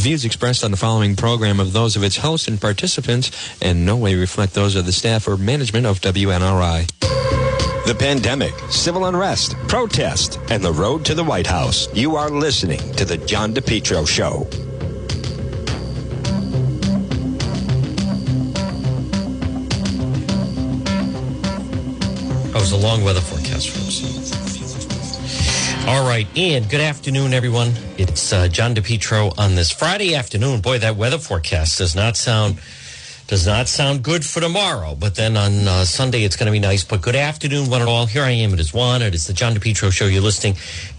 views expressed on the following program of those of its hosts and participants in no way reflect those of the staff or management of WNRI. The pandemic, civil unrest, protest, and the road to the White House. You are listening to The John DePetro Show. That was a long weather forecast, folks. All right, and good afternoon, everyone. It's uh, John DePetro on this Friday afternoon. Boy, that weather forecast does not sound does not sound good for tomorrow. But then on uh, Sunday, it's going to be nice. But good afternoon, one and all. Here I am. It is one. It is the John DePetro Show. You're listening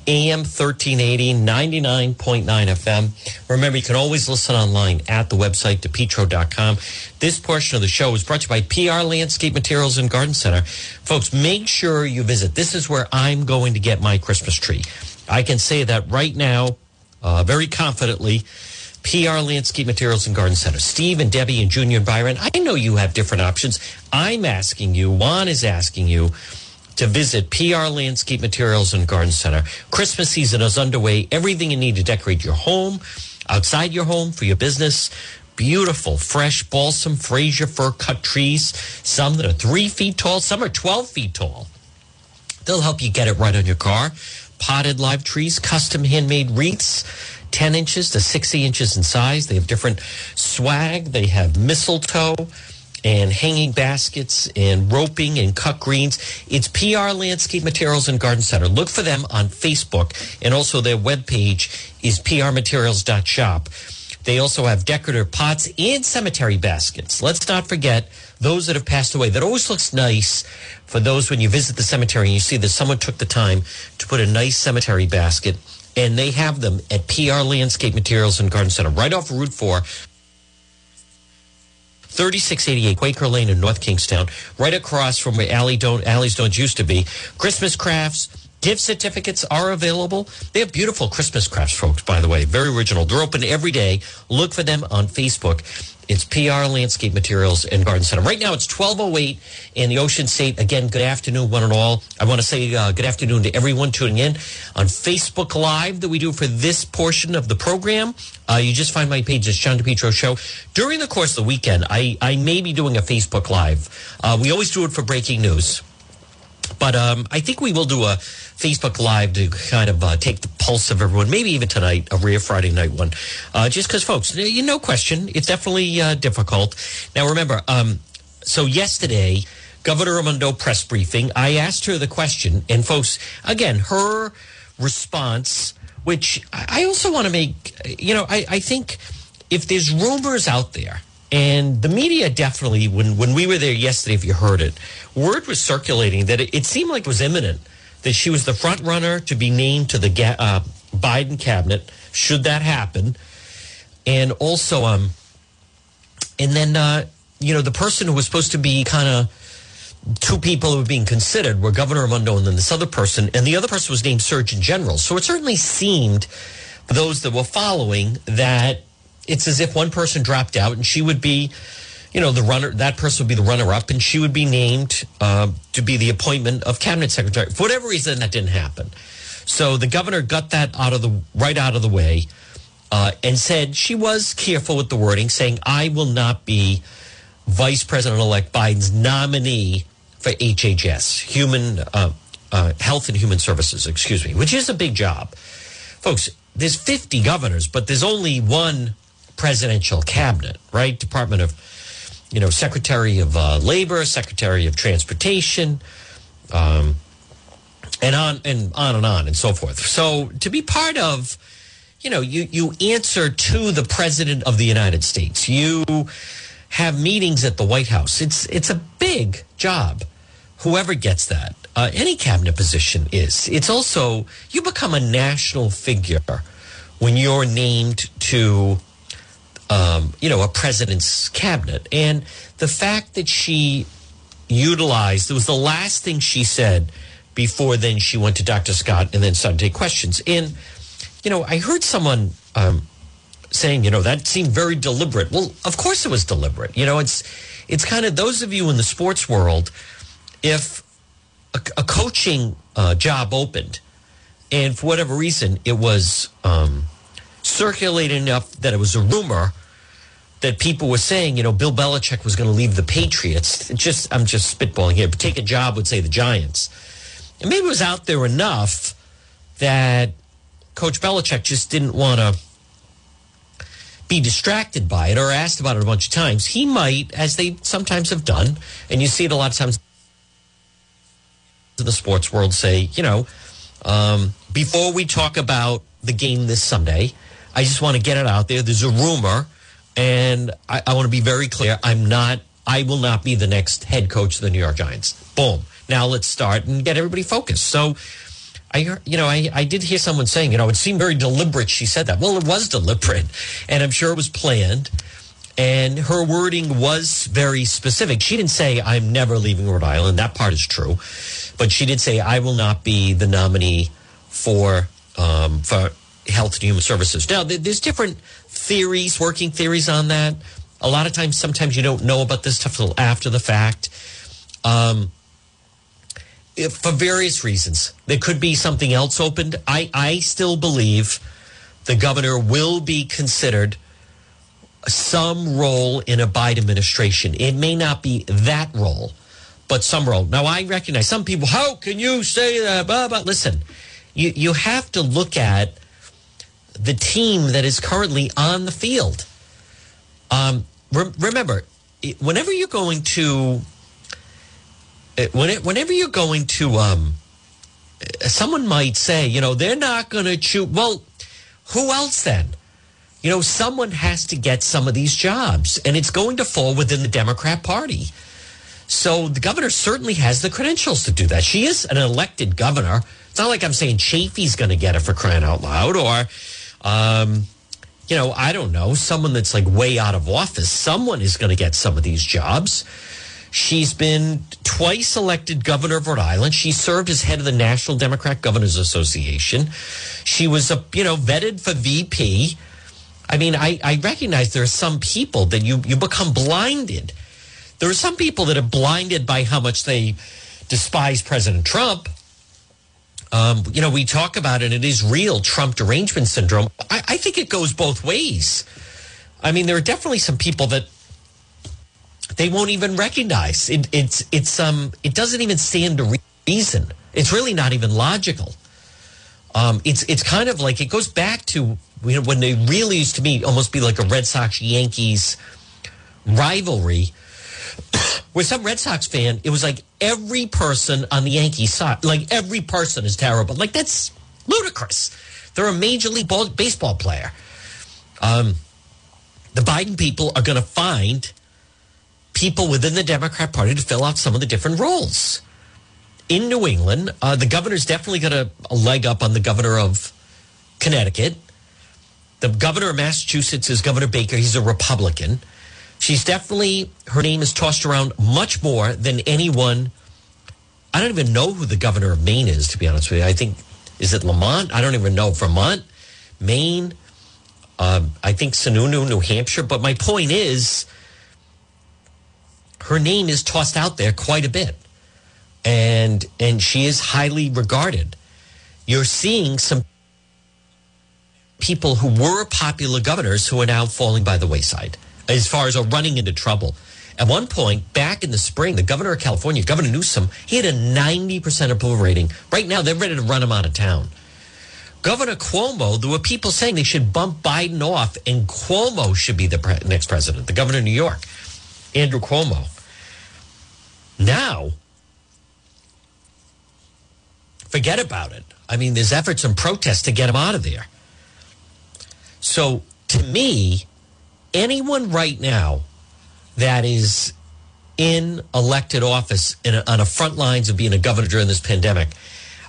AM 1380, 99.9 FM. Remember, you can always listen online at the website, depetro.com. This portion of the show is brought to you by PR Landscape Materials and Garden Center. Folks, make sure you visit. This is where I'm going to get my Christmas tree. I can say that right now, uh, very confidently. PR Landscape Materials and Garden Center. Steve and Debbie and Junior and Byron, I know you have different options. I'm asking you, Juan is asking you to visit PR Landscape Materials and Garden Center. Christmas season is underway. Everything you need to decorate your home, outside your home, for your business. Beautiful, fresh, balsam, Fraser fir cut trees. Some that are three feet tall, some are 12 feet tall. They'll help you get it right on your car. Potted live trees, custom handmade wreaths 10 inches to 60 inches in size. They have different swag. They have mistletoe and hanging baskets and roping and cut greens. It's PR Landscape Materials and Garden Center. Look for them on Facebook and also their webpage is prmaterials.shop. They also have decorative pots and cemetery baskets. Let's not forget those that have passed away. That always looks nice for those when you visit the cemetery and you see that someone took the time to put a nice cemetery basket and they have them at PR Landscape Materials and Garden Center, right off Route 4. 3688 Quaker Lane in North Kingstown, right across from where Allie don't, Allie's Don't used to be. Christmas crafts, gift certificates are available. They have beautiful Christmas crafts, folks, by the way. Very original. They're open every day. Look for them on Facebook. It's PR Landscape Materials and Garden Center. Right now it's 1208 in the Ocean State. Again, good afternoon, one and all. I want to say uh, good afternoon to everyone tuning in on Facebook Live that we do for this portion of the program. Uh, you just find my page, it's John DePetro Show. During the course of the weekend, I, I may be doing a Facebook Live. Uh, we always do it for breaking news. But um, I think we will do a Facebook Live to kind of uh, take the pulse of everyone. Maybe even tonight, a rare Friday night one. Uh, just because, folks, you no question, it's definitely uh, difficult. Now, remember, um, so yesterday, Governor Raimondo press briefing, I asked her the question, and folks, again, her response, which I also want to make, you know, I, I think if there's rumors out there, and the media definitely, when, when we were there yesterday, if you heard it, word was circulating that it, it seemed like it was imminent that she was the front runner to be named to the uh, Biden cabinet, should that happen. And also, um, and then, uh, you know, the person who was supposed to be kind of two people who were being considered were Governor Raimondo and then this other person, and the other person was named Surgeon General. So it certainly seemed, those that were following, that it's as if one person dropped out and she would be, you know, the runner, that person would be the runner up and she would be named uh, to be the appointment of cabinet secretary. For whatever reason, that didn't happen. So the governor got that out of the right out of the way uh, and said she was careful with the wording, saying, I will not be Vice President elect Biden's nominee for HHS, Human uh, uh, Health and Human Services, excuse me, which is a big job. Folks, there's 50 governors, but there's only one presidential cabinet, right? Department of, you know, Secretary of uh, Labor, Secretary of Transportation, um, and on and on and on and so forth. So to be part of, you know, you you answer to the president of the United States. You have meetings at the White House. It's it's a big job. Whoever gets that, uh, any cabinet position is. It's also you become a national figure when you're named to um, you know, a president's cabinet. And the fact that she utilized, it was the last thing she said before then she went to Dr. Scott and then started to take questions. And, you know, I heard someone um, saying, you know, that seemed very deliberate. Well, of course it was deliberate. You know, it's, it's kind of those of you in the sports world, if a, a coaching uh, job opened and for whatever reason it was, um, circulated enough that it was a rumor that people were saying, you know, Bill Belichick was going to leave the Patriots. Just, I'm just spitballing here. But take a job would say the Giants, and maybe it was out there enough that Coach Belichick just didn't want to be distracted by it or asked about it a bunch of times. He might, as they sometimes have done, and you see it a lot of times in the sports world, say, you know, um, before we talk about the game this Sunday, I just want to get it out there. There's a rumor and I, I want to be very clear. I'm not, I will not be the next head coach of the New York Giants. Boom. Now let's start and get everybody focused. So I you know, I, I did hear someone saying, you know, it seemed very deliberate. She said that. Well, it was deliberate. And I'm sure it was planned. And her wording was very specific. She didn't say, I'm never leaving Rhode Island. That part is true. But she did say, I will not be the nominee for, um, for health and human services. Now, there's different theories, working theories on that. A lot of times, sometimes you don't know about this stuff until after the fact. Um, if, for various reasons, there could be something else opened. I, I still believe the governor will be considered some role in a Biden administration. It may not be that role, but some role. Now, I recognize some people, how can you say that? Blah, blah. Listen, you, you have to look at the team that is currently on the field. Um, re- remember, whenever you're going to, uh, whenever you're going to, um, someone might say, you know, they're not going to choose. Well, who else then? You know, someone has to get some of these jobs, and it's going to fall within the Democrat Party. So the governor certainly has the credentials to do that. She is an elected governor. It's not like I'm saying Chafee's going to get it for crying out loud, or um, you know, I don't know, someone that's like way out of office. Someone is going to get some of these jobs. She's been twice elected governor of Rhode Island. She served as head of the National Democrat Governors Association. She was a you know vetted for VP. I mean, I, I recognize there are some people that you you become blinded. There are some people that are blinded by how much they despise President Trump um, you know, we talk about it, and it is real Trump derangement syndrome. I, I think it goes both ways. I mean, there are definitely some people that they won't even recognize. It, it's it's um it doesn't even stand to reason. It's really not even logical. Um, it's it's kind of like it goes back to you know, when they really used to be almost be like a Red Sox Yankees rivalry with some Red Sox fan, it was like every person on the Yankee side, like every person is terrible. Like that's ludicrous. They're a major league ball, baseball player. Um, the Biden people are going to find people within the Democrat Party to fill out some of the different roles. In New England, uh, the governor's definitely got a, a leg up on the governor of Connecticut. The governor of Massachusetts is Governor Baker. He's a Republican. She's definitely, her name is tossed around much more than anyone. I don't even know who the governor of Maine is, to be honest with you. I think, is it Lamont? I don't even know. Vermont, Maine, um, I think Sununu, New Hampshire. But my point is, her name is tossed out there quite a bit. And, and she is highly regarded. You're seeing some people who were popular governors who are now falling by the wayside as far as running into trouble. At one point, back in the spring, the governor of California, Governor Newsom, he had a 90% approval rating. Right now, they're ready to run him out of town. Governor Cuomo, there were people saying they should bump Biden off and Cuomo should be the pre- next president, the governor of New York, Andrew Cuomo. Now, forget about it. I mean, there's efforts and protests to get him out of there. So, to me, anyone right now that is in elected office in a, on a front lines of being a governor during this pandemic,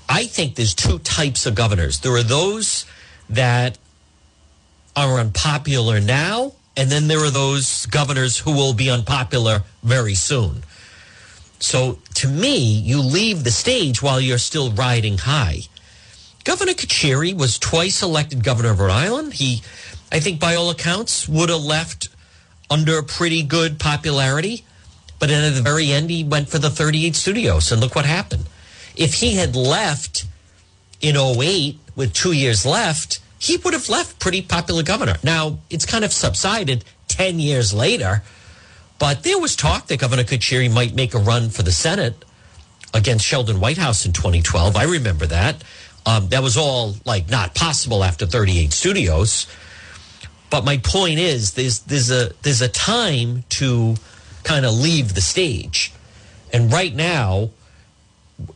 I think there's two types of governors. There are those that are unpopular now, and then there are those governors who will be unpopular very soon. So to me, you leave the stage while you're still riding high. Governor Carcieri was twice elected governor of Rhode Island. He I think by all accounts would have left under pretty good popularity. But at the very end, he went for the 38 studios, and look what happened. If he had left in 08 with two years left, he would have left pretty popular governor. Now, it's kind of subsided 10 years later, but there was talk that Governor Carcieri might make a run for the Senate against Sheldon Whitehouse in 2012. I remember that. Um, that was all like not possible after 38 studios. But my point is, there's there's a there's a time to kind of leave the stage, and right now,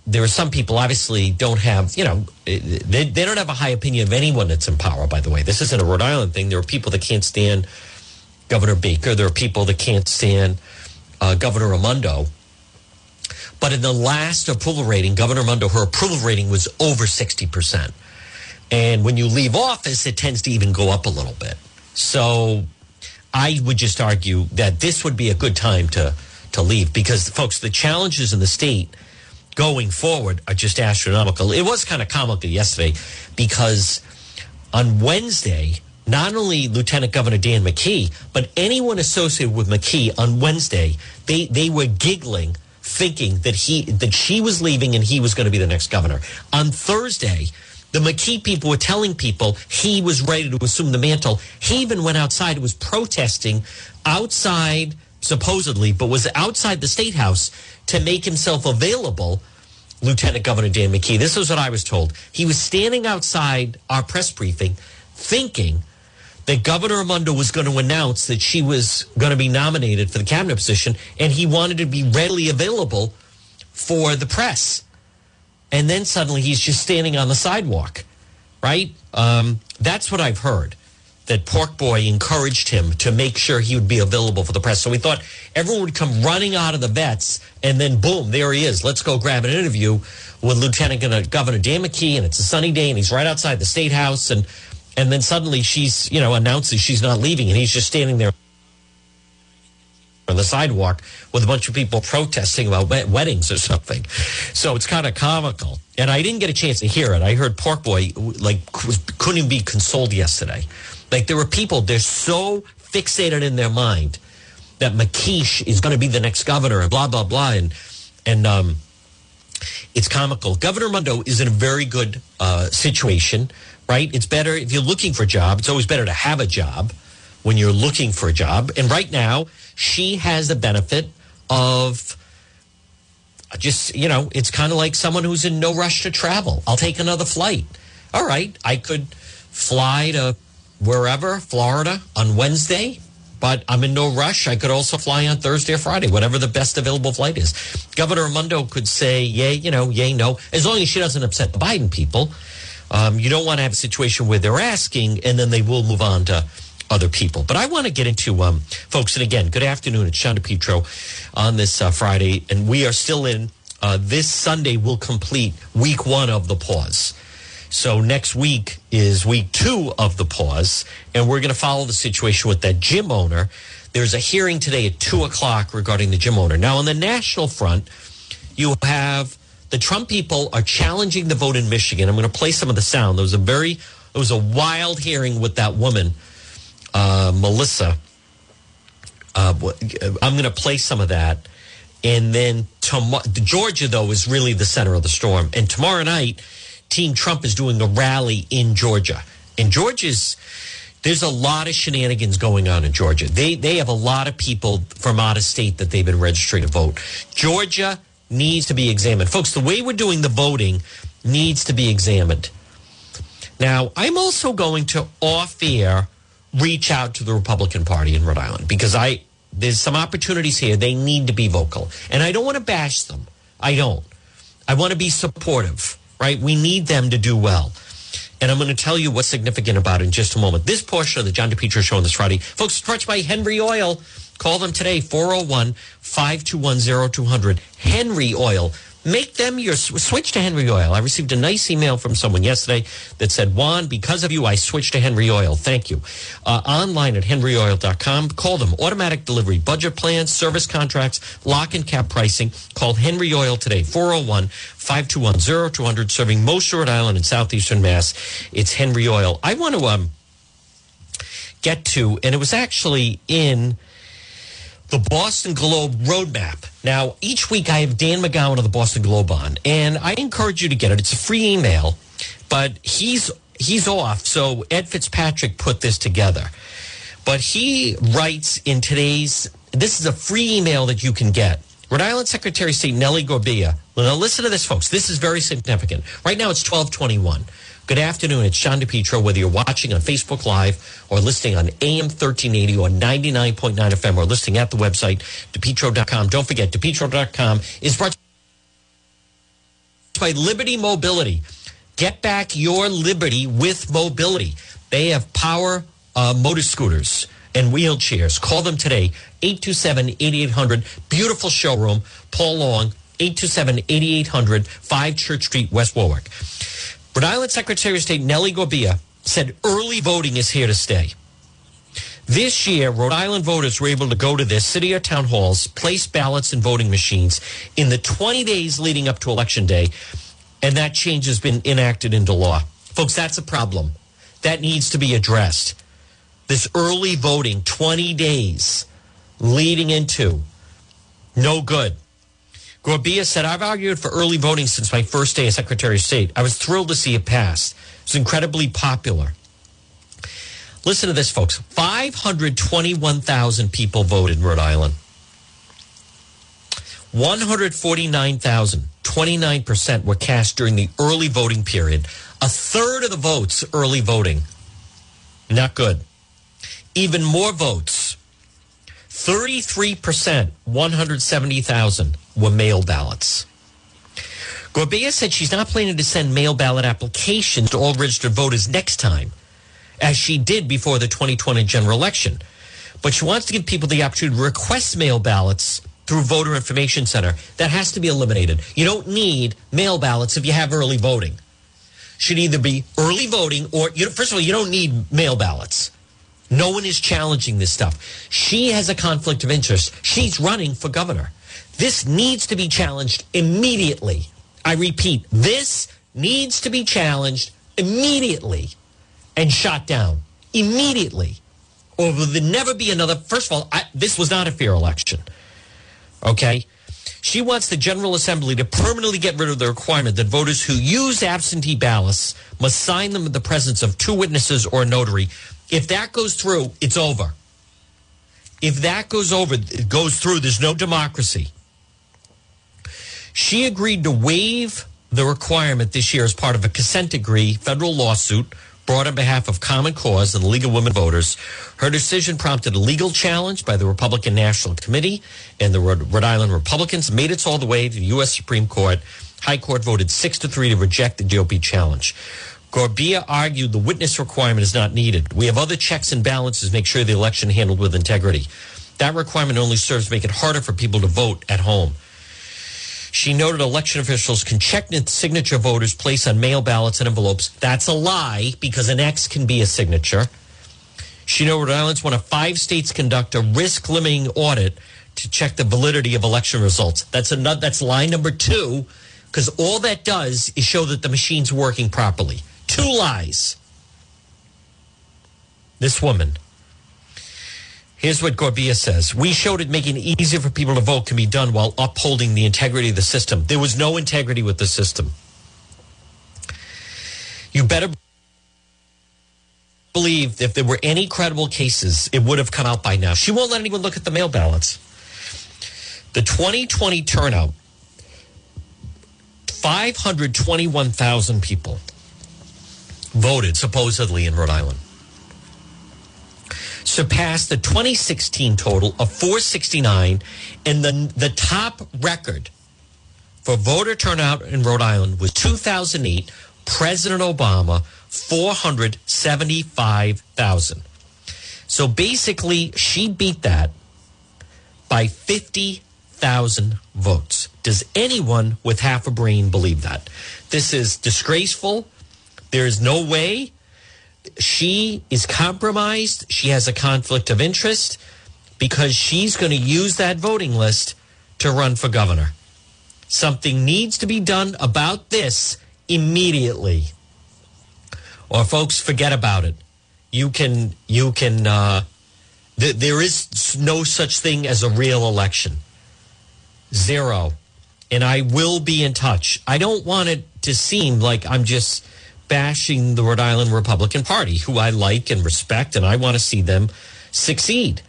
there are some people obviously don't have you know they, they don't have a high opinion of anyone that's in power. By the way, this isn't a Rhode Island thing. There are people that can't stand Governor Baker. There are people that can't stand uh, Governor Raimondo. But in the last approval rating, Governor Raimondo, her approval rating was over 60%. And when you leave office, it tends to even go up a little bit. So I would just argue that this would be a good time to, to leave because, folks, the challenges in the state going forward are just astronomical. It was kind of comical yesterday because on Wednesday, not only Lieutenant Governor Dan McKee, but anyone associated with McKee on Wednesday, they, they were giggling thinking that he that she was leaving and he was going to be the next governor. On Thursday, the McKee people were telling people he was ready to assume the mantle. He even went outside was protesting outside, supposedly, but was outside the state house to make himself available. Lieutenant Governor Dan McKee. This is what I was told. He was standing outside our press briefing thinking that Governor Raimondo was going to announce that she was going to be nominated for the cabinet position, and he wanted to be readily available for the press. And then suddenly he's just standing on the sidewalk, right? Um, that's what I've heard. That Pork Boy encouraged him to make sure he would be available for the press. So we thought everyone would come running out of the vets, and then boom, there he is. Let's go grab an interview with Lieutenant Governor Dan McKee, and it's a sunny day, and he's right outside the state house, and and then suddenly she's you know announces she's not leaving and he's just standing there on the sidewalk with a bunch of people protesting about weddings or something so it's kind of comical and i didn't get a chance to hear it i heard pork boy like couldn't be consoled yesterday like there were people they're so fixated in their mind that mckeesh is going to be the next governor and blah blah blah and and um it's comical governor mundo is in a very good uh, situation right? It's better if you're looking for a job. It's always better to have a job when you're looking for a job. And right now, she has the benefit of just, you know, it's kind of like someone who's in no rush to travel. I'll take another flight. All right, I could fly to wherever, Florida, on Wednesday, but I'm in no rush. I could also fly on Thursday or Friday, whatever the best available flight is. Governor Raimondo could say, yay, you know, yay, no, as long as she doesn't upset the Biden people. Um, you don't want to have a situation where they're asking and then they will move on to other people. But I want to get into, um, folks, and again, good afternoon. It's John DePetro on this uh, Friday, and we are still in. Uh, this Sunday will complete week one of the pause. So next week is week two of the pause, and we're going to follow the situation with that gym owner. There's a hearing today at two o'clock regarding the gym owner. Now, on the national front, you have the Trump people are challenging the vote in Michigan. I'm going to play some of the sound. There was a very, it was a wild hearing with that woman, uh, Melissa. Uh, I'm going to play some of that. And then tomorrow, Georgia, though, is really the center of the storm. And tomorrow night, Team Trump is doing a rally in Georgia. And Georgia's, there's a lot of shenanigans going on in Georgia. They, they have a lot of people from out of state that they've been registering to vote. Georgia needs to be examined. Folks, the way we're doing the voting needs to be examined. Now, I'm also going to off air reach out to the Republican Party in Rhode Island because I there's some opportunities here. They need to be vocal. And I don't want to bash them. I don't. I want to be supportive, right? We need them to do well. And I'm going to tell you what's significant about it in just a moment. This portion of the John DePetro show on this Friday, folks, stretched by Henry Oil. Call them today, 401 521 0200. Henry Oil. Make them your switch to Henry Oil. I received a nice email from someone yesterday that said, Juan, because of you, I switched to Henry Oil. Thank you. Uh, online at henryoil.com. Call them. Automatic delivery, budget plans, service contracts, lock and cap pricing. Call Henry Oil today, 401 521 0200, serving most Rhode Island and southeastern Mass. It's Henry Oil. I want to um, get to, and it was actually in the Boston Globe Roadmap. Now, each week I have Dan McGowan of the Boston Globe on, and I encourage you to get it. It's a free email, but he's he's off. So Ed Fitzpatrick put this together. But he writes in today's, this is a free email that you can get. Rhode Island Secretary of State Nellie Gorbea. Now listen to this, folks. This is very significant. Right now it's 1221. Good afternoon. It's John DePetro. Whether you're watching on Facebook Live or listening on AM 1380 or 99.9 FM or listening at the website, DePetro.com. Don't forget, DePetro.com is brought to you by Liberty Mobility. Get back your liberty with mobility. They have power uh, motor scooters and wheelchairs. Call them today, 827-8800. Beautiful showroom. Paul Long, 827-8800, 5 Church Street, West Warwick. Rhode Island Secretary of State Nellie Gorbea said early voting is here to stay. This year, Rhode Island voters were able to go to their city or town halls, place ballots and voting machines in the 20 days leading up to Election Day, and that change has been enacted into law. Folks, that's a problem. That needs to be addressed. This early voting, 20 days leading into, no good. Gorbea said, I've argued for early voting since my first day as Secretary of State. I was thrilled to see it pass. It's incredibly popular. Listen to this, folks. 521,000 people voted in Rhode Island. 149,000, 29% were cast during the early voting period. A third of the votes early voting. Not good. Even more votes. 33%, 170,000 were mail ballots. Gorbea said she's not planning to send mail ballot applications to all registered voters next time, as she did before the 2020 general election. But she wants to give people the opportunity to request mail ballots through Voter Information Center. That has to be eliminated. You don't need mail ballots if you have early voting. Should either be early voting or, you know, first of all, you don't need mail ballots. No one is challenging this stuff. She has a conflict of interest. She's running for governor. This needs to be challenged immediately. I repeat, this needs to be challenged immediately and shot down immediately. Or will there never be another? First of all, I, this was not a fair election. Okay? She wants the General Assembly to permanently get rid of the requirement that voters who use absentee ballots must sign them in the presence of two witnesses or a notary. If that goes through, it's over. If that goes over, it goes through, there's no democracy. She agreed to waive the requirement this year as part of a consent decree federal lawsuit brought on behalf of Common Cause and the League of Women Voters. Her decision prompted a legal challenge by the Republican National Committee, and the Rhode Island Republicans made it all the way to the U.S. Supreme Court. High Court voted six to three to reject the GOP challenge. Gorbea argued the witness requirement is not needed. We have other checks and balances to make sure the election is handled with integrity. That requirement only serves to make it harder for people to vote at home. She noted election officials can check signature voters placed on mail ballots and envelopes. That's a lie because an X can be a signature. She noted Rhode Island's one of five states conduct a risk limiting audit to check the validity of election results. That's another, that's line number two because all that does is show that the machine's working properly. Two lies. This woman Here's what Gorbea says. We showed it making it easier for people to vote can be done while upholding the integrity of the system. There was no integrity with the system. You better believe if there were any credible cases, it would have come out by now. She won't let anyone look at the mail ballots. The 2020 turnout 521,000 people voted supposedly in Rhode Island. Surpassed the 2016 total of 469 and the the top record for voter turnout in Rhode Island was 2008 President Obama 475,000 so basically she beat that by 50,000 votes. Does anyone with half a brain believe that? This is disgraceful there is no way she is compromised. She has a conflict of interest because she's going to use that voting list to run for governor. Something needs to be done about this immediately. Or folks, forget about it. You can, you can, uh, th- there is no such thing as a real election. Zero. And I will be in touch. I don't want it to seem like I'm just bashing the Rhode Island Republican Party, who I like and respect, and I want to see them succeed.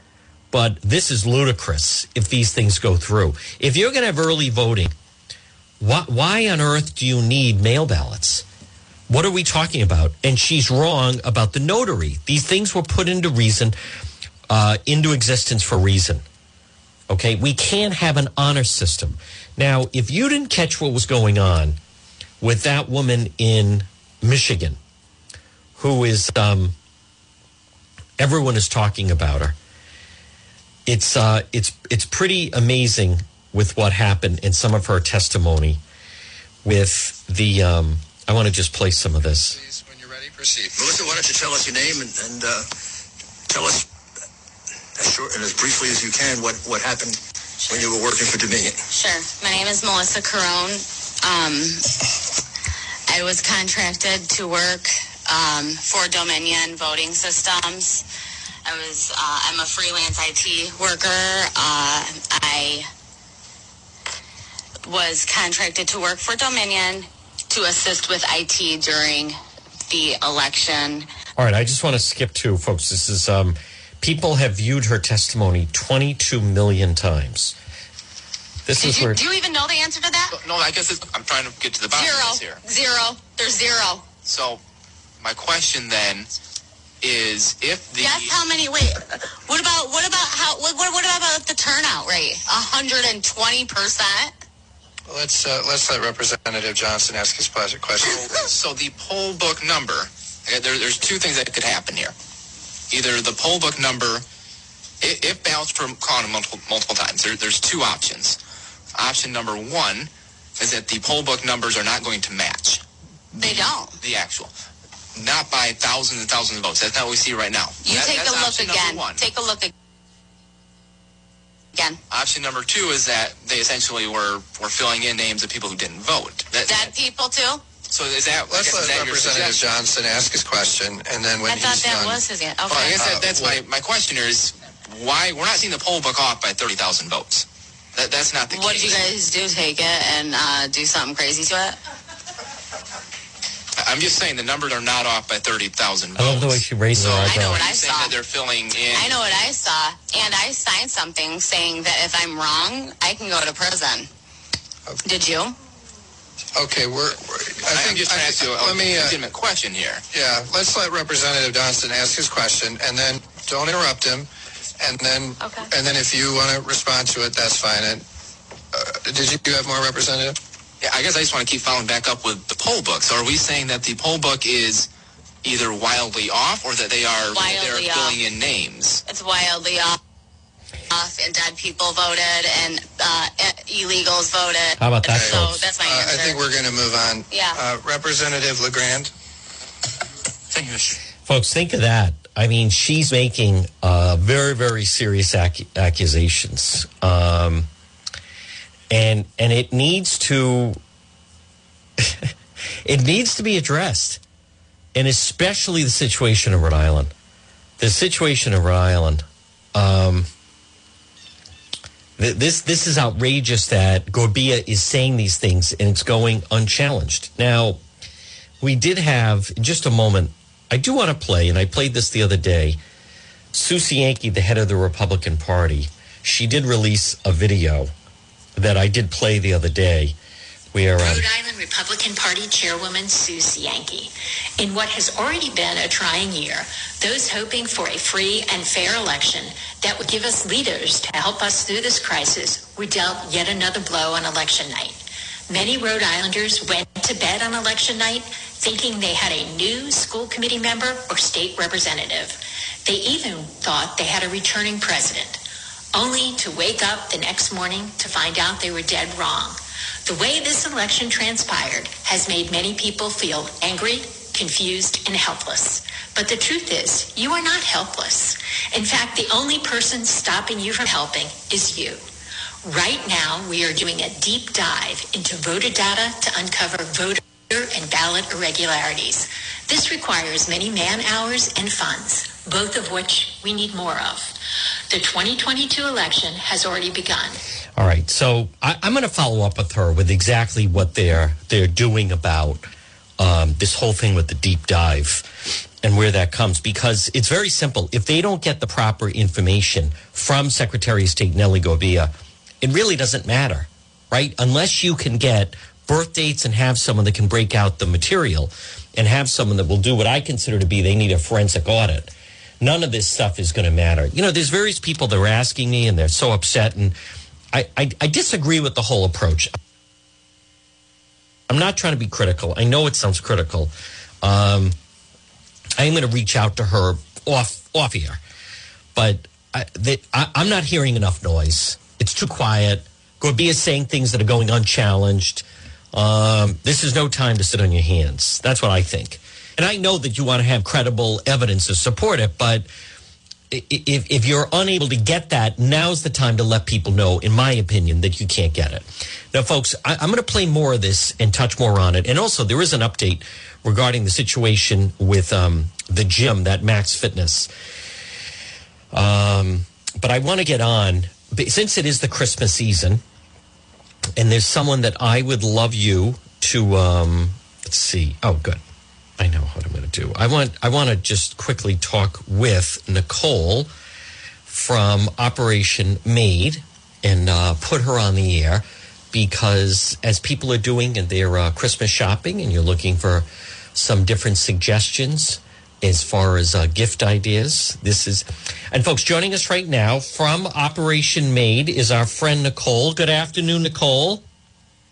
But this is ludicrous if these things go through. If you're going to have early voting, why, why on earth do you need mail ballots? What are we talking about? And she's wrong about the notary. These things were put into reason, uh, into existence for reason. Okay, we can't have an honor system. Now, if you didn't catch what was going on with that woman in Michigan, who is um, everyone is talking about her. It's uh, it's it's pretty amazing with what happened in some of her testimony. With the, um, I want to just play some of this. Please, when you're ready, proceed. Melissa, why don't you tell us your name and, and uh, tell us as short and as briefly as you can what, what happened when you were working for Dominion. Sure. My name is Melissa Carone. Um, I was contracted to work um, for Dominion Voting Systems. I was. Uh, I'm a freelance IT worker. Uh, I was contracted to work for Dominion to assist with IT during the election. All right, I just want to skip to folks. This is um, people have viewed her testimony 22 million times. This Did is you, where do you even know the answer to that? No, I guess it's, I'm trying to get to the bottom Zero. of this here. Zero. There's zero. So, my question then is if the Guess how many? Wait. What about what about how? What, what, what about the turnout rate? hundred and twenty percent. Let's uh, let's let Representative Johnson ask his pleasure question. so the poll book number, there, there's two things that could happen here. Either the poll book number, i- if ballots from counted multiple multiple times, there, there's two options. Option number one is that the poll book numbers are not going to match They don't. the actual, not by thousands and thousands of votes. That's not what we see right now. You That- take that's a look again. one. Take a look ag- again. Option number two is that they essentially were were filling in names of people who didn't vote. That, Dead people too. so is that? Let's guess, is let that Representative suggestion? Johnson ask his question, and then when I thought he's that done, was his. Okay. Well, I guess Uh, that, that's well- my my question here is why we're not seeing the poll book off by thirty thousand votes. That, that's not the what case. did you guys do? Take it and uh, do something crazy to it? I'm just saying the numbers are not off by thirty thousand votes. I love the way she raises her So, eyebrows. I know what I saw. that they're filling in. I know what I saw, and I signed something saying that if I'm wrong, I can go to prison. Did you? okay, we're. we're I I, am think just trying to ask you a let me. Uh, question here. yeah, let's let Representative Johnson ask his question, and then don't interrupt him, and then Okay. and then if you want to respond to it, that's fine. And uh, did you have more, Representative? Yeah, I guess I just want to keep following back up with the poll book. So are we saying that the poll book is either wildly off or that they are Wildly they're off. filling in names? It's wildly off. Off and dead people voted and uh, illegals voted. How about that, So folks? that's my Uh. I think we're going to move on. Yeah. Uh, Representative LaGrand. Thank you, Mr. Folks, think of that. I mean, she's making uh, very, very serious ac- accusations, um, and and it needs to it needs to be addressed, and especially the situation in Rhode Island. The situation in Rhode Island. Um, th- this this is outrageous that Gorbea is saying these things and it's going unchallenged. Now, we did have in just a moment. I do want to play, and I played this the other day. Sue Cienki, the head of the Republican Party, she did release a video that I did play the other day, where um, Rhode Island Republican Party Chairwoman Sue Cienki. In what has already been a trying year, those hoping for a free and fair election that would give us leaders to help us through this crisis were dealt yet another blow on election night. Many Rhode Islanders went to bed on election night thinking they had a new school committee member or state representative. They even thought they had a returning president, only to wake up the next morning to find out they were dead wrong. The way this election transpired has made many people feel angry, confused, and helpless. But the truth is, you are not helpless. In fact, the only person stopping you from helping is you. Right now, we are doing a deep dive into voter data to uncover voter and ballot irregularities. This requires many man hours and funds, both of which we need more of. The 2022 election has already begun. All right, so I, I'm going to follow up with her with exactly what they're they're doing about um, this whole thing with the deep dive and where that comes because it's very simple. If they don't get the proper information from Secretary of State Nellie Gorbea, it really doesn't matter, right? Unless you can get birth dates and have someone that can break out the material and have someone that will do what I consider to be they need a forensic audit. None of this stuff is going to matter. You know, there's various people that are asking me and they're so upset and I, I, I disagree with the whole approach. I'm not trying to be critical. I know it sounds critical. Um, I'm going to reach out to her off off here, but I, I, I'm not hearing enough noise. It's too quiet. Gorbea is saying things that are going unchallenged. Um, this is no time to sit on your hands. That's what I think. And I know that you want to have credible evidence to support it, but if, if you're unable to get that, now's the time to let people know, in my opinion, that you can't get it. Now, folks, I, am going to play more of this and touch more on it. And also, there is an update regarding the situation with um, the gym, that Max Fitness. Um, but I want to get on, since it is the Christmas season, and there's someone that I would love you to, um, let's see. Oh, good. I know what I'm going to do. I want I want to just quickly talk with Nicole from Operation Made and uh, put her on the air because as people are doing their uh, Christmas shopping and you're looking for some different suggestions as far as uh, gift ideas, this is and folks joining us right now from Operation Made is our friend Nicole. Good afternoon, Nicole.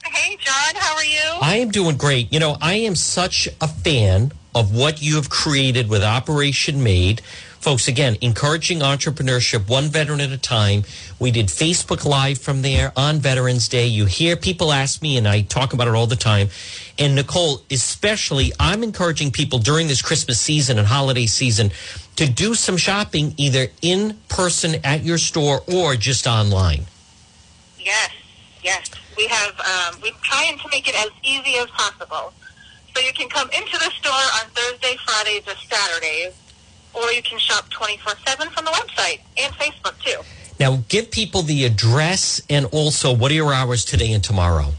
Hey, John, how are you? I am doing great. You know, I am such a fan of what you have created with Operation Made. Folks, again, encouraging entrepreneurship one veteran at a time. We did Facebook Live from there on Veterans Day. You hear people ask me, and I talk about it all the time. And Nicole, especially, I'm encouraging people during this Christmas season and holiday season to do some shopping either in person at your store or just online. Yes, yes we have um, we're trying to make it as easy as possible. So you can come into the store on Thursday, Fridays, or Saturdays, or you can shop 24-7 from the website and Facebook, too. Now, give people the address and also what are your hours today and tomorrow?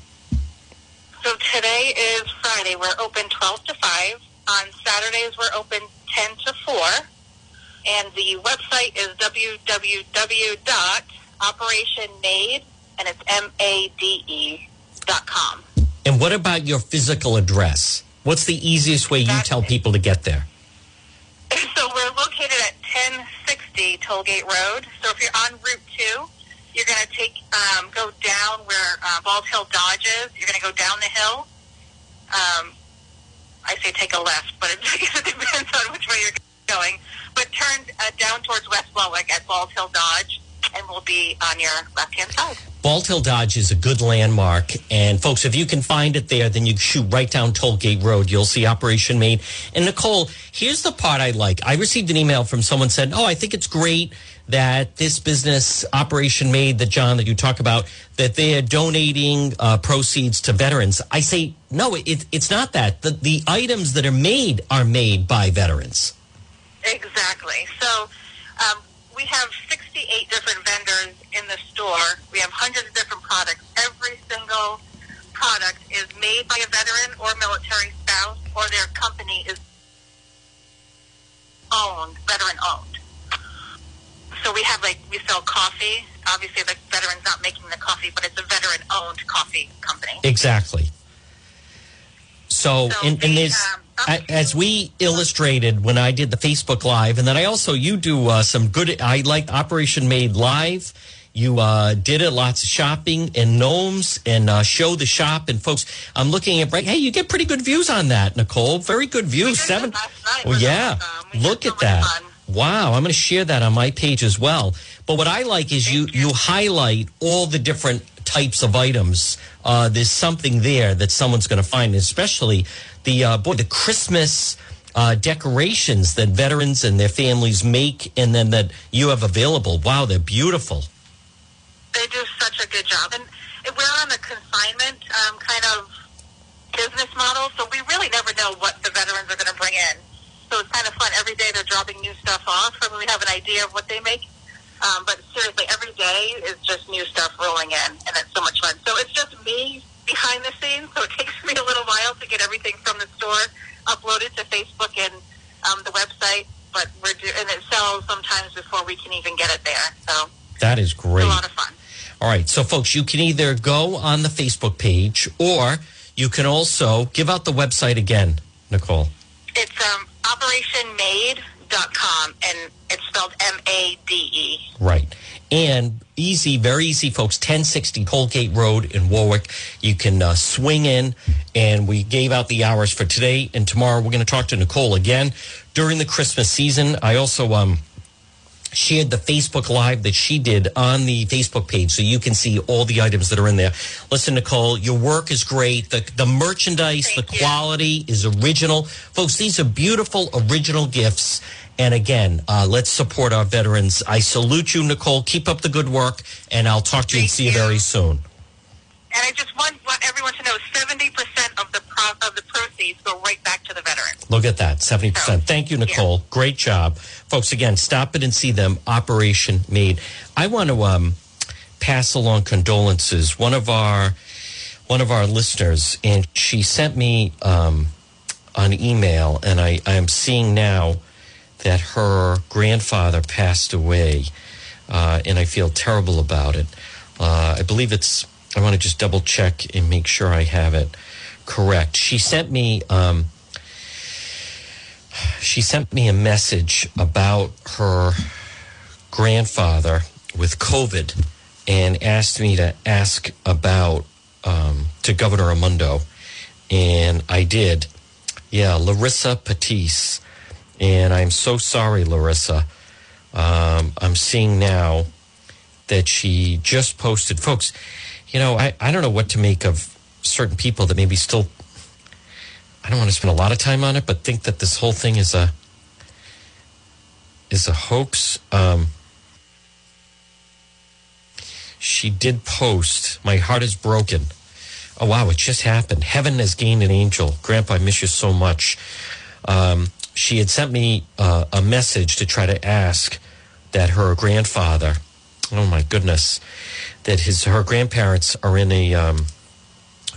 So today is Friday. We're open 12 to 5. On Saturdays, we're open 10 to 4. And the website is www.operationmade.com and it's M-A-D-E dot com. And what about your physical address? What's the easiest way you That's tell people to get there? So we're located at 1060 Tollgate Road. So if you're on Route 2, you're going to take, um, go down where uh, Bald Hill Dodge is. You're going to go down the hill. Um, I say take a left, but it, depends on which way you're going. But turn uh, down towards West Warwick at Bald Hill Dodge, and we'll be on your left-hand side. Bald Hill Dodge is a good landmark. And folks, if you can find it there, then you shoot right down Tollgate Road. You'll see Operation Made. And Nicole, here's the part I like. I received an email from someone said, Oh, I think it's great that this business Operation Made that John that you talk about that they are donating uh, proceeds to veterans. I say no, it, it's not that. The, the items that are made are made by veterans. Exactly. So um, we have 68 different vendors in the store. We have hundreds of different products. Every single product is made by a veteran or military spouse, or their company is owned, veteran owned. So we have like we sell coffee. Obviously, the veteran's not making the coffee, but it's a veteran owned coffee company. Exactly. So, so and, and there's. Um, as we illustrated when I did the Facebook Live, and then I also you do uh, some good. I like Operation Made Live. You uh, did it, lots of shopping and gnomes, and uh, show the shop. And folks, I'm looking at right. Hey, you get pretty good views on that, Nicole. Very good views. Seven. Oh yeah, look at that. Wow, I'm going to share that on my page as well. But what I like is you, you highlight all the different types of items. Uh, there's something there that someone's going to find, especially the uh, boy, the Christmas uh, decorations that veterans and their families make, and then that you have available. Wow, they're beautiful. They do such a good job, and we're on a consignment um, kind of business model, so we really never know what the veterans are going to bring in. So it's kind of fun. Every day they're dropping new stuff off, and we have an idea of what they make. Um, but seriously, every day is just new stuff rolling in, and it's so much fun. So it's just me behind the scenes, so it takes me a little while to get everything from the store uploaded to Facebook and um, the website. But we're do- and it sells sometimes before we can even get it there. So That is it's great. a lot of fun. All right. So, folks, you can either go on the Facebook page or you can also give out the website again, Nicole. It's um, OperationMade.com, and it's spelled M-A-D-E. Right. And easy, very easy, folks. 1060 Colgate Road in Warwick. You can uh, swing in, and we gave out the hours for today and tomorrow. We're going to talk to Nicole again during the Christmas season. I also um, shared the Facebook Live that she did on the Facebook page so you can see all the items that are in there. Listen, Nicole, your work is great. The, the merchandise, Thank the you. quality is original. Folks, these are beautiful, original gifts. And again, uh, let's support our veterans. I salute you, Nicole. Keep up the good work, and I'll talk to you and see you you. very soon. And I just want, want everyone to know 70% of the pro- of the proceeds go right back to the veterans. Look at that, 70%. Thank you, Nicole. Great job. Folks, again, stop it and see them. Operation Made. I want to um, pass along condolences. One of our one of our listeners, and she sent me um, an email, and I, I am seeing now that her grandfather passed away, uh, and I feel terrible about it. Uh, I believe it's, I want to just double check and make sure I have it correct. She sent me, um, she sent me a message about her grandfather with COVID and asked me to ask about um, to Governor Raimondo, and I did. Yeah, Larissa Patisse, and I'm so sorry, Larissa. Um, I'm seeing now that she just posted, folks. You know, I, I don't know what to make of certain people that maybe still. I don't want to spend a lot of time on it, but think that this whole thing is a is a hoax. Um, she did post, "My heart is broken." Oh wow, it just happened. Heaven has gained an angel. Grandpa, I miss you so much. Um, she had sent me uh, a message to try to ask that her grandfather, oh my goodness, that his her grandparents are in a um,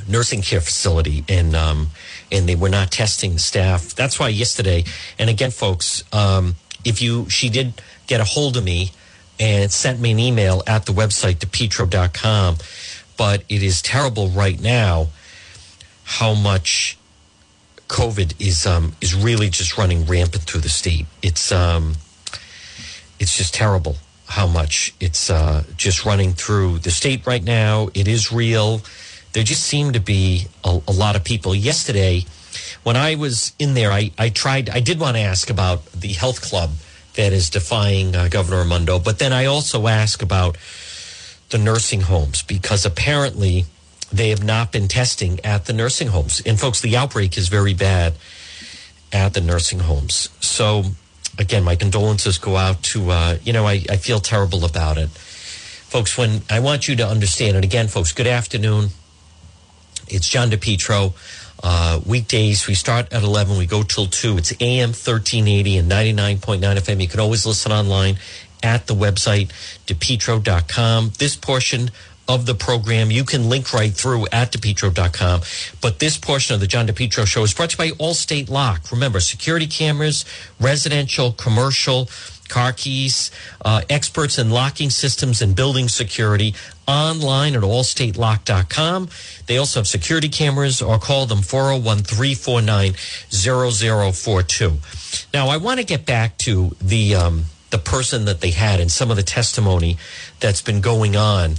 nursing care facility in um, and they were not testing the staff. That's why yesterday, and again, folks, um, if you she did get a hold of me and sent me an email at the website depetro.com, but it is terrible right now how much COVID is um, is really just running rampant through the state. It's um, it's just terrible how much it's uh, just running through the state right now. It is real. There just seem to be a, a lot of people. Yesterday, when I was in there, I, I tried. I did want to ask about the health club that is defying uh, Governor Raimondo, but then I also asked about the nursing homes because apparently they have not been testing at the nursing homes. And folks, the outbreak is very bad at the nursing homes. So again, my condolences go out to, uh, you know, I, I feel terrible about it. Folks, when I want you to understand, and again, folks, good afternoon. It's John DePetro. Uh, weekdays, we start at 11, we go till 2. It's AM 1380 and 99.9 FM. You can always listen online at the website, depetro.com. This portion of the program, you can link right through at depetro.com. But this portion of the John DePetro show is brought to you by Allstate Lock. Remember, security cameras, residential, commercial, car keys, uh, experts in locking systems and building security online at allstatelock.com. They also have security cameras or call them 401 349 0042. Now, I want to get back to the, um, the person that they had and some of the testimony that's been going on.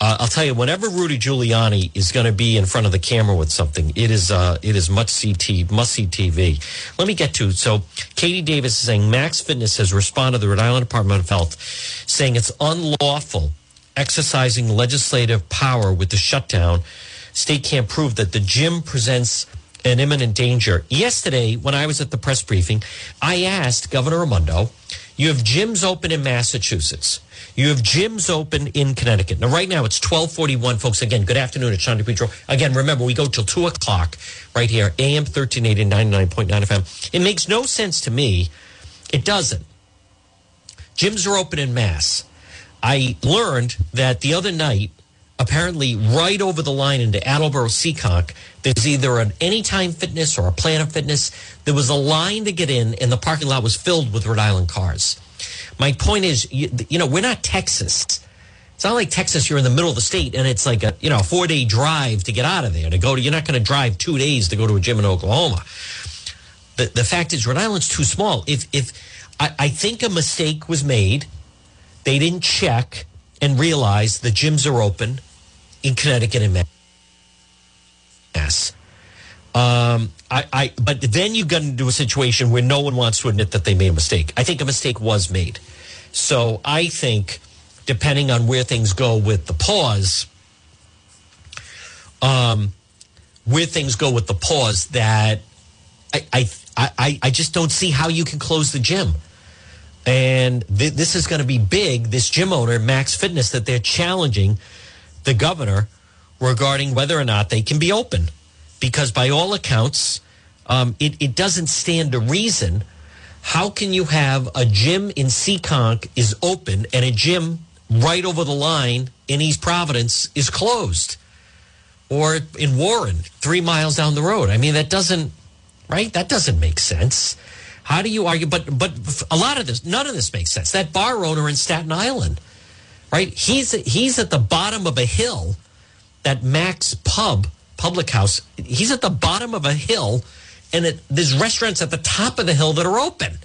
Uh, I'll tell you, whenever Rudy Giuliani is going to be in front of the camera with something, it is uh, it is must see t- must see TV. Let me get to so. Katie Davis is saying Max Fitness has responded to the Rhode Island Department of Health, saying it's unlawful exercising legislative power with the shutdown. State can't prove that the gym presents an imminent danger. Yesterday, when I was at the press briefing, I asked Governor Raimondo, "You have gyms open in Massachusetts." You have gyms open in Connecticut. Now, right now, it's 1241, folks. Again, good afternoon. It's Sean DePetro. Again, remember, we go till 2 o'clock right here, AM 1380, 99.9 FM. It makes no sense to me. It doesn't. Gyms are open in Mass. I learned that the other night, apparently right over the line into Attleboro Seekonk, there's either an Anytime Fitness or a Planet Fitness. There was a line to get in, and the parking lot was filled with Rhode Island cars. My point is, you, you know, we're not Texas. It's not like Texas. You're in the middle of the state, and it's like a you know a four day drive to get out of there to go to. You're not going to drive two days to go to a gym in Oklahoma. The the fact is, Rhode Island's too small. If if I, I think a mistake was made, they didn't check and realize the gyms are open in Connecticut and Mass. Um, I, I, but then you get into a situation where no one wants to admit that they made a mistake. I think a mistake was made. So I think, depending on where things go with the pause, um, where things go with the pause, that I, I, I, I just don't see how you can close the gym. And th- this is going to be big. This gym owner, Max Fitness, that they're challenging the governor regarding whether or not they can be open. Because by all accounts, um, it, it doesn't stand to reason. How can you have a gym in Seekonk is open and a gym right over the line in East Providence is closed? Or in Warren, three miles down the road. I mean, that doesn't, right? That doesn't make sense. How do you argue? But but a lot of this, none of this makes sense. That bar owner in Staten Island, right? He's he's at the bottom of a hill. That Mac's Pub Public House. He's at the bottom of a hill, and it, there's restaurants at the top of the hill that are open.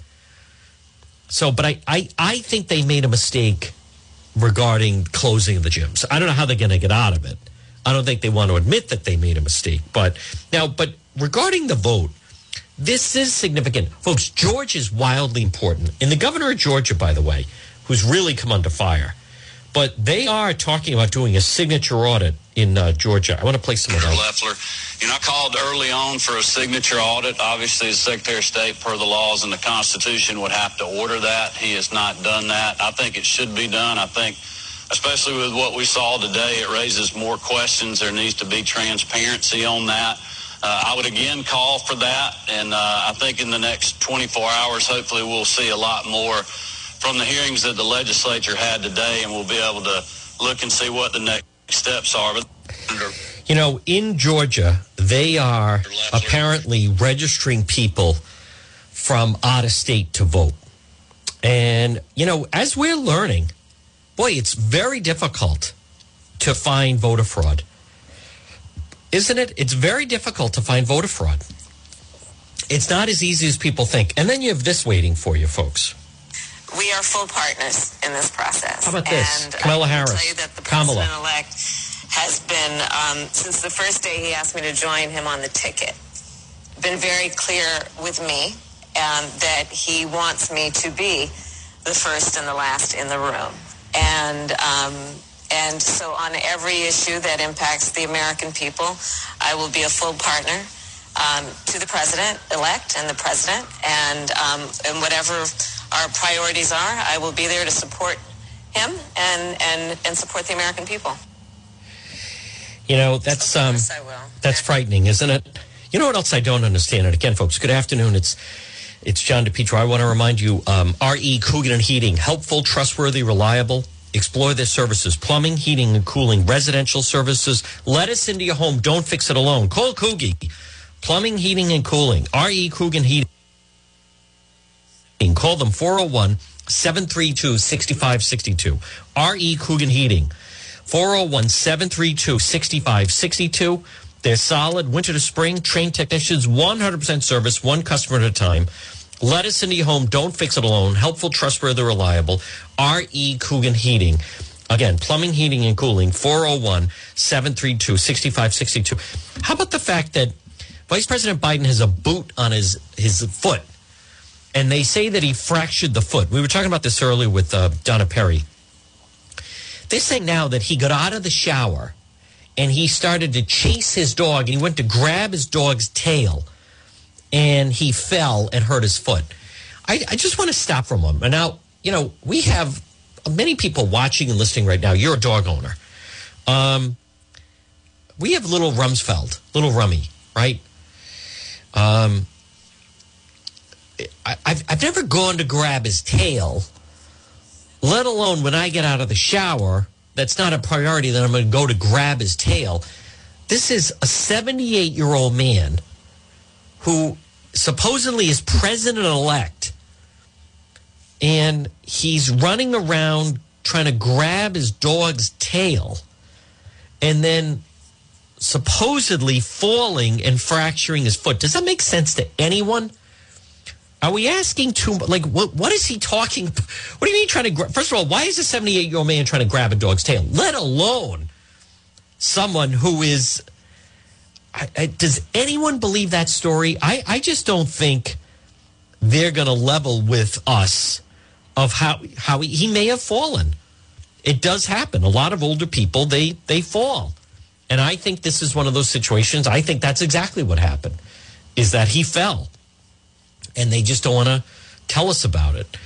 So, but I I I think they made a mistake regarding closing the gyms. I don't know how they're going to get out of it. I don't think they want to admit that they made a mistake. But now, but regarding the vote, this is significant. Folks, Georgia is wildly important. And the governor of Georgia, by the way, who's really come under fire, but they are talking about doing a signature audit in uh, Georgia. I want to play some of that. Loeffler, you know, I called early on for a signature audit. Obviously, the Secretary of State, per the laws and the Constitution, would have to order that. He has not done that. I think it should be done. I think, especially with what we saw today, it raises more questions. There needs to be transparency on that. Uh, I would again call for that, and uh, I think in the next 24 hours, hopefully, we'll see a lot more from the hearings that the legislature had today, and we'll be able to look and see what the next steps are. You know, in Georgia, they are apparently registering people from out of state to vote. And, you know, as we're learning, boy, it's very difficult to find voter fraud. Isn't it? It's very difficult to find voter fraud. It's not as easy as people think. And then you have this waiting for you, folks. We are full partners in this process. How about this? And Kamala I can Harris. tell you that the Kamala. president-elect has been, um, since the first day he asked me to join him on the ticket, been very clear with me um, that he wants me to be the first and the last in the room. And um, and so on every issue that impacts the American people, I will be a full partner um, to the president-elect and the president. And, um, and whatever our priorities are, I will be there to support him and, and, and support the American people. You know, that's um, that's frightening, isn't it? You know what else I don't understand? And again, folks, good afternoon. It's it's John DePetro. I want to remind you, um, R.E. Coogan and Heating, helpful, trustworthy, reliable. Explore their services, plumbing, heating, and cooling, residential services. Let us into your home. Don't fix it alone. Call Coogie. Plumbing, heating, and cooling. R.E. Coogan Heating. Call them 401 732 6562. R.E. Coogan Heating. 401 732 6562. They're solid winter to spring, trained technicians, 100% service, one customer at a time. Let us into your home. Don't fix it alone. Helpful, trustworthy, reliable. R.E. Coogan Heating. Again, plumbing, heating, and cooling, 401 732 6562. How about the fact that Vice President Biden has a boot on his, his foot? And they say that he fractured the foot. We were talking about this earlier with uh, Donna Perry. They're saying now that he got out of the shower and he started to chase his dog and he went to grab his dog's tail and he fell and hurt his foot. I, I just want to stop for a moment. And now, you know, we have many people watching and listening right now. You're a dog owner. Um, we have little Rumsfeld, little Rummy, right? Um, I've, I've never gone to grab his tail, let alone when I get out of the shower that's not a priority that I'm going to go to grab his tail. This is a 78 year old man who supposedly is president elect and he's running around trying to grab his dog's tail and then supposedly falling and fracturing his foot. Does that make sense to anyone? Are we asking too much? Like, what, what is he talking? What do you mean trying to? First of all, why is a 78 year old man trying to grab a dog's tail? Let alone someone who is. I, I, does anyone believe that story? I, I just don't think they're going to level with us of how how he, he may have fallen. It does happen. A lot of older people they they fall, and I think this is one of those situations. I think that's exactly what happened. Is that he fell and they just don't want to tell us about it.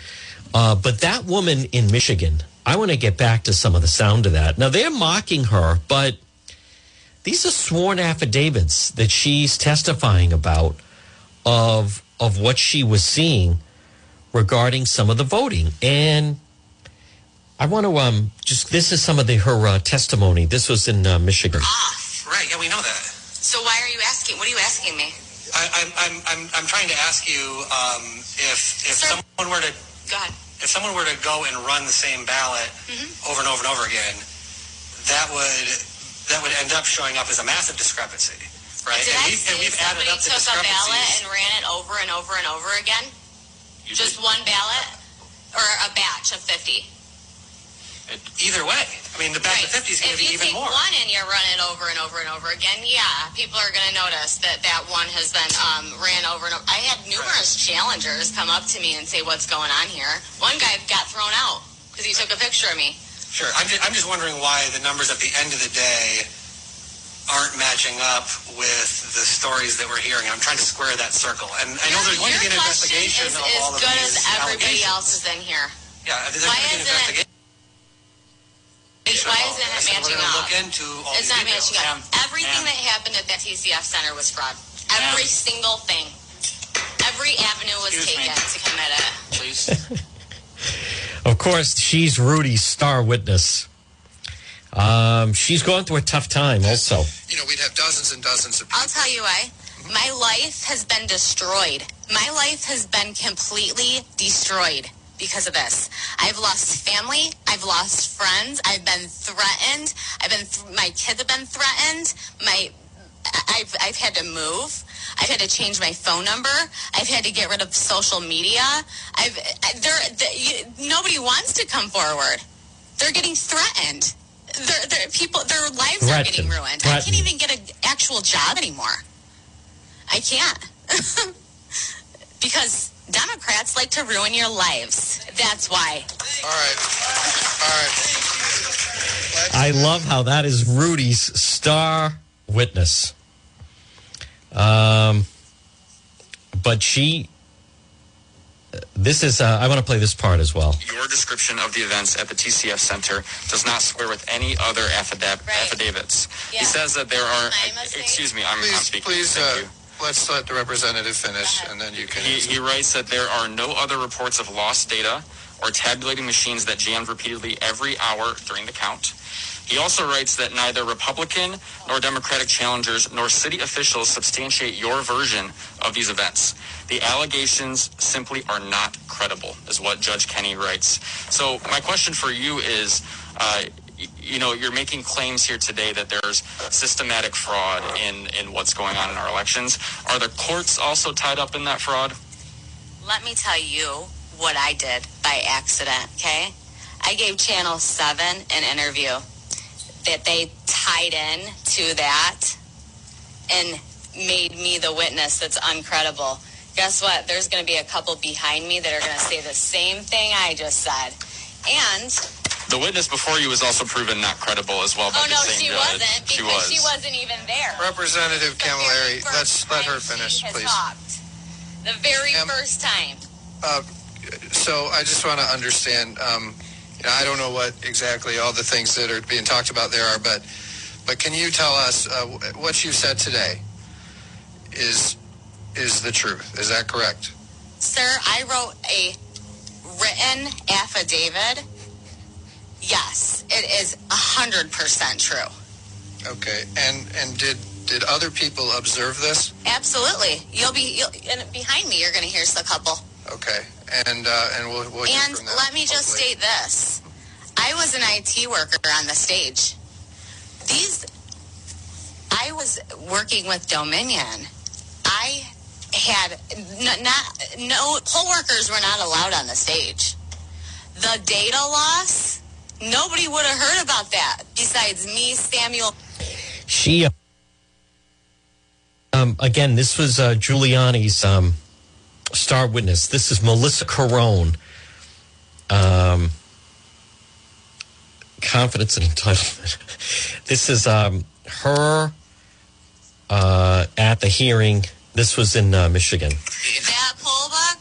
Uh, but that woman in Michigan, I want to get back to some of the sound of that. Now they're mocking her, but these are sworn affidavits that she's testifying about of of what she was seeing regarding some of the voting. And I want to um just this is some of the her uh, testimony. This was in uh, Michigan. Right, yeah, we know that. So why are you asking? What are you asking me? I, I'm, I'm, I'm, I'm trying to ask you um, if, if Sir. someone were to Go ahead. if someone were to go and run the same ballot Mm-hmm. over and over and over again, that would that would end up showing up as a massive discrepancy, right? Did and I we've, say and we've added up the took a ballot and ran it over and over and over again? Just one ballot? Or a batch of 50? Either way, I mean, the batch of 50 is going to be even you even take more. one and you run it over and over and over again, yeah, people are going to notice that that one has been um, ran over and over. I had numerous challengers come up to me and say, what's going on here? One guy got thrown out because he took a picture of me. Sure. I'm just, I'm just wondering why the numbers at the end of the day aren't matching up with the stories that we're hearing. I'm trying to square that circle. And I know there's going to be Your an investigation is of as all of good these as everybody allegations. else's in here. Yeah, there's Why going to be an isn't it- isn't it matching we're going up? look into all It's these not details. matching up. Ma'am, Everything ma'am, that happened at that TCF center was fraud. Every single thing. Every avenue was Excuse me. taken to commit it. please. Of course, she's Rudy's star witness. Um, she's going through a tough time also. you know, we'd have dozens and dozens of people. I'll tell you why. My life has been destroyed. My life has been completely destroyed because of this. I've lost family. I've lost friends. I've been threatened. I've been. Th- my kids have been threatened. My. I've I've had to move. I've had to change my phone number. I've had to get rid of social media. I've there. The, nobody wants to come forward. They're getting threatened. They're, they're, people, their lives are getting ruined. I can't even get an actual job anymore. I can't. because Democrats like to ruin your lives. That's why. All right. All right. I love how that is Rudy's star witness. Um, but she, this is, uh, I want to play this part as well. Your description of the events at the TCF Center does not square with any other affidab- Right. affidavits. Yeah. He says that there are. Excuse me, I'm, I'm Please, speaking. please, Thank uh, you. Let's let the representative finish, and then you can. He, he writes that there are no other reports of lost data or tabulating machines that jammed repeatedly every hour during the count. He also writes that neither Republican nor Democratic challengers nor city officials substantiate your version of these events. The allegations simply are not credible, is what Judge Kenny writes. So, my question for you is. Uh, you know, you're making claims here today that there's systematic fraud in, in what's going on in our elections. Are the courts also tied up in that fraud? Let me tell you what I did by accident, okay? I gave Channel 7 an interview that they tied in to that and made me the witness that's uncredible. Guess what? There's going to be a couple behind me that are going to say the same thing I just said. And The witness before you was also proven not credible as well by oh the no, same she judge. wasn't She was. she wasn't even there. Representative The Camilleri, let's let her time finish, she has please. talked. The very Ma'am. first time. Uh, so I just want to understand. Um, you know, I don't know what exactly all the things that are being talked about there are, but but can you tell us uh, what you said today is is the truth? Is that correct? Sir, I wrote a written affidavit Yes, it is 100% true. Okay, and and did did other people observe this? Absolutely. You'll be you'll, and behind me. You're going to hear a couple. Okay, and uh, and we'll, we'll And them, let me just hopefully. state this: I was an IT worker on the stage. These, I was working with Dominion. I had n- not no poll workers were not allowed on the stage. The data loss, nobody would have heard about that besides me, Samuel. She, um, again, this was uh, Giuliani's um, star witness. This is Melissa Carone. Um, confidence and entitlement. this is um, her uh, at the hearing. This was in uh, Michigan. That poll book.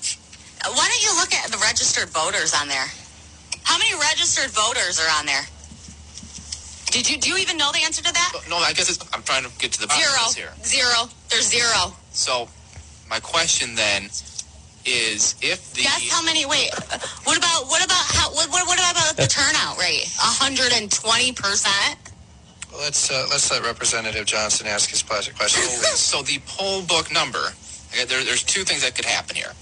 Why don't you look at the registered voters on there? How many registered voters are on there? Did you do you even know the answer to that? No, I guess it's, I'm trying to get to the bottom Zero. of this here. Zero. There's zero. So, my question then is if the Guess how many? Wait. What about what about how? What, what, what about the turnout rate? hundred and twenty percent. Let's uh, let's let Representative Johnson ask his question. so the poll book number, okay, there, there's two things that could happen here.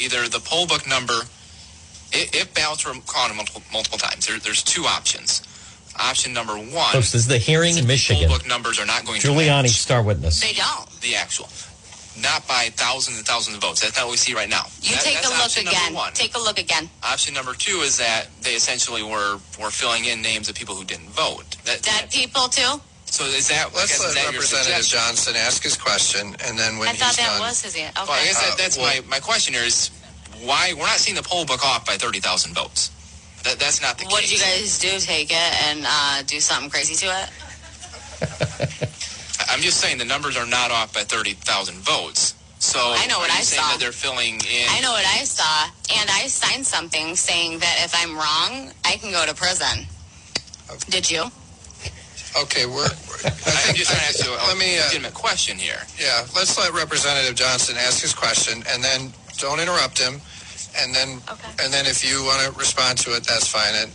Either the poll book number, i- if ballots were counted multiple, multiple times, there, there's two options. Option number one, Folks, this is the hearing in Michigan. poll book numbers are not going to Giuliani, star witness. They don't. the actual, not by thousands and thousands of votes. That's not what we see right now. You That- take a look again. one. Take a look again. Option number two is that they essentially were were filling in names of people who didn't vote. That, Dead people too. so is that? Let's let that Representative? Johnson ask his question, and then when I thought he's that done, was his. Okay. Well, I guess that, Uh, that's well- my, my question here is why we're not seeing the poll book off by 30,000 votes. That, that's not the case. what case. did you guys do? Take it and uh, do something crazy to it? I- I'm just saying the numbers are not off by 30,000 votes. So I know what I saw. that they're filling in? I know what I saw, and I signed something saying that if I'm wrong, I can go to prison. Did you? okay, we're. I I'm just trying to ask you a let me. Uh, legitimate question here. yeah, let's let Representative Johnson ask his question, and then don't interrupt him. And then, Okay. and then if you want to respond to it, that's fine. And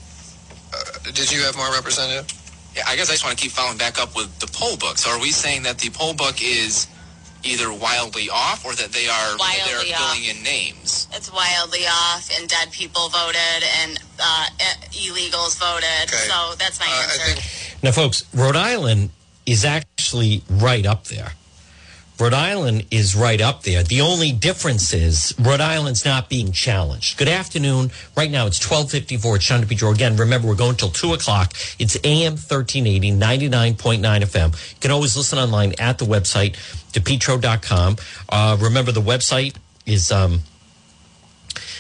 uh, did you have more, Representative? Yeah, I guess I just want to keep following back up with the poll book. So are we saying that the poll book is either wildly off or that they are that they're off. filling in names? It's wildly off, and dead people voted, and uh, illegals voted. Okay. So that's my Uh, answer. think Now, folks, Rhode Island is actually right up there. Rhode Island is right up there. The only difference is Rhode Island's not being challenged. Good afternoon. Right now it's 1254 at Sean DePetro. Again, remember, we're going till 2 o'clock. It's AM 1380, 99.9 FM. You can always listen online at the website, depetro.com. Uh, remember, the website is... Um,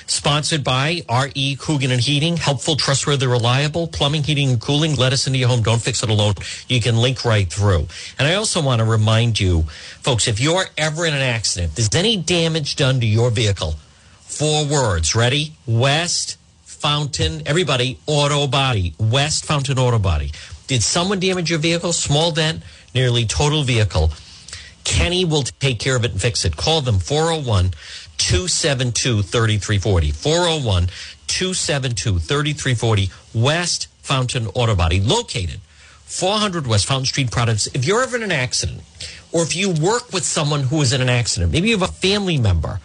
Sponsored by R.E. Coogan and Heating. Helpful, trustworthy, reliable. Plumbing, heating, and cooling. Let us into your home. Don't fix it alone. You can link right through. And I also want to remind you, folks, if you're ever in an accident, there's any damage done to your vehicle, four words. Ready? West Fountain. Everybody, auto body. West Fountain Auto Body. Did someone damage your vehicle? Small dent, nearly total vehicle. Kenny will take care of it and fix it. Call them 401 272 3340. 401 272 3340. West Fountain Auto Body, located 400 West Fountain Street Products. If you're ever in an accident, or if you work with someone who is in an accident, maybe you have a family member,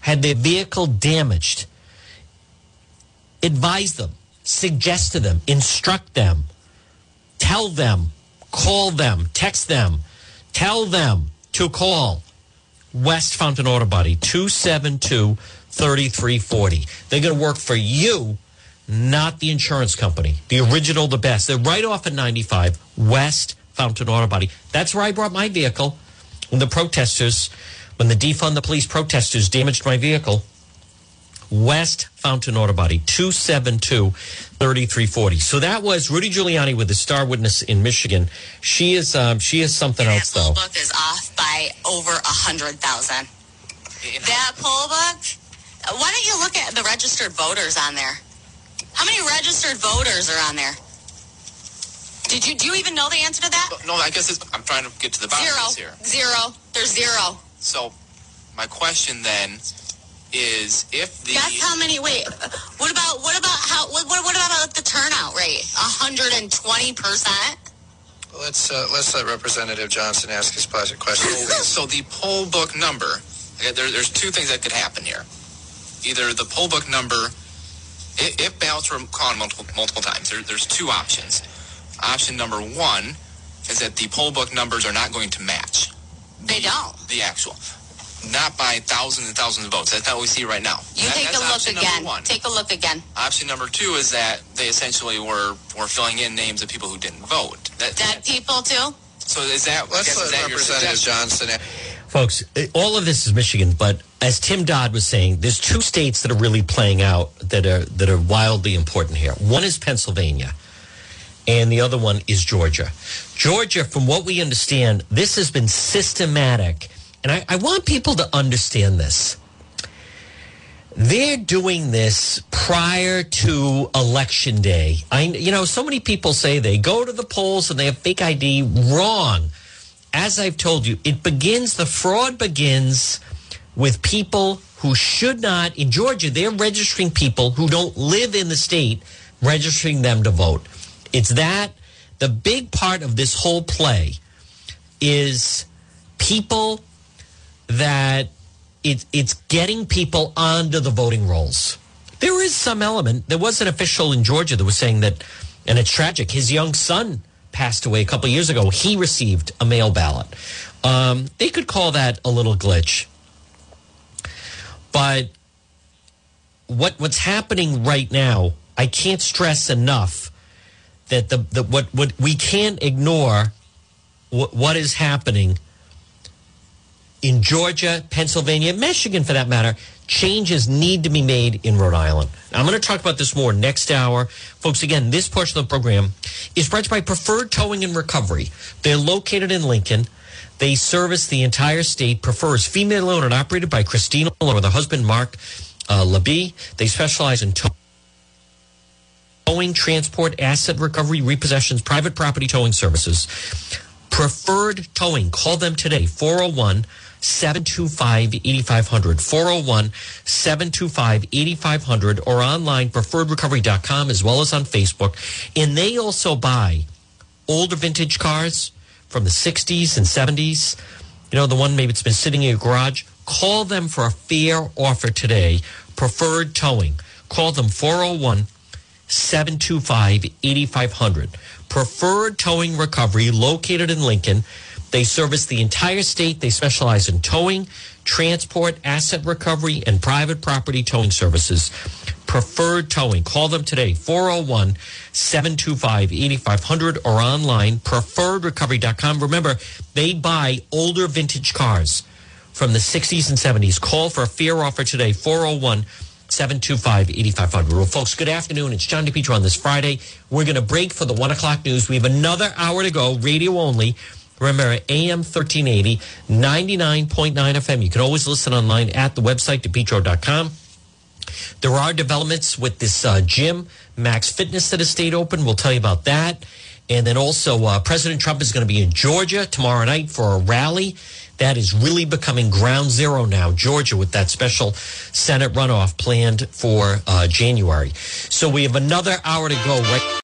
had their vehicle damaged, advise them, suggest to them, instruct them, tell them, call them, text them, tell them to call West Fountain Auto Body 272 3340. They're going to work for you, not the insurance company. The original, the best. They're right off at 95 West Fountain Auto Body. That's where I brought my vehicle when the protesters, when the defund the police protesters damaged my vehicle. West Fountain Auto Body, 272 3340. So that was Rudy Giuliani with the star witness in Michigan. She is um, she is something else poll though. book is off by over a hundred thousand. That poll book. Why don't you look at the registered voters on there? How many registered voters are on there? Did you do you even know the answer to that? No, I guess it's, I'm trying to get to the bottom Zero. of this here. Zero. There's zero. So, my question then is if the Guess how many? Wait, what about what about how? What, what, what about the turnout rate? hundred and twenty percent. Let's uh, let's let Representative Johnson ask his question. so the poll book number, okay, there, there's two things that could happen here. Either the poll book number, if, if ballots were called multiple, multiple times, there, there's two options. Option number one is that the poll book numbers are not going to match. They don't. The actual. Not by thousands and thousands of votes. That's not what we see right now. You That- take a look again. one. Take a look again. Option number two is that they essentially were, were filling in names of people who didn't vote. That, Dead people too. so is that, I Let's guess, is that your Representative suggestion? Johnson. Folks, eh, all of this is Michigan, but as Tim Dodd was saying, there's two states that are really playing out that are that are wildly important here. One is Pennsylvania, and the other one is Georgia. Georgia, from what we understand, this has been systematic, and I, I want people to understand this. They're doing this prior to election day. I, you know, so many people say they go to the polls and they have fake ID. Wrong as I've told you, it begins, the fraud begins with people who should not, in Georgia, they're registering people who don't live in the state, registering them to vote. It's that, the big part of this whole play is people that it, it's getting people onto the voting rolls. There is some element. There was an official in Georgia that was saying that, and it's tragic, his young son passed away a couple years ago. He received a mail ballot. Um, they could call that a little glitch. But what what's happening right now, I can't stress enough that the, the what what we can't ignore what, what is happening in Georgia, Pennsylvania, Michigan for that matter. Changes need to be made in Rhode Island. I'm going to talk about this more next hour. Folks, again, this portion of the program is brought to you by Preferred Towing and Recovery. They're located in Lincoln. They service the entire state. Prefer is female owned and operated by Christina with her husband, Mark uh. They specialize in tow- towing, transport, asset recovery, repossessions, private property towing services. Preferred Towing. Call them today, 401 725 8500. 401 725 8500 or online, preferredrecovery.com, as well as on Facebook. And they also buy older vintage cars from the 60s and 70s. You know, the one maybe it's been sitting in your garage. Call them for a fair offer today. Preferred Towing. Call them 401 725 8500. Preferred Towing Recovery, located in Lincoln. They service the entire state. They specialize in towing, transport, asset recovery, and private property towing services. Preferred Towing. Call them today, 401 725 8500 or online, preferredrecovery.com. Remember, they buy older vintage cars from the 60s and 70s. Call for a fair offer today, 401 725 8500. Well, folks, good afternoon. It's John DePetro on this Friday. We're going to break for the one o'clock news. We have another hour to go, radio only. Remember, AM 1380, 99.9 FM. You can always listen online at the website, depetro.com. There are developments with this uh, gym, Max Fitness, that has stayed open. We'll tell you about that. And then also, uh, President Trump is going to be in Georgia tomorrow night for a rally. That is really becoming ground zero now, Georgia, with that special Senate runoff planned for uh, January. So we have another hour to go right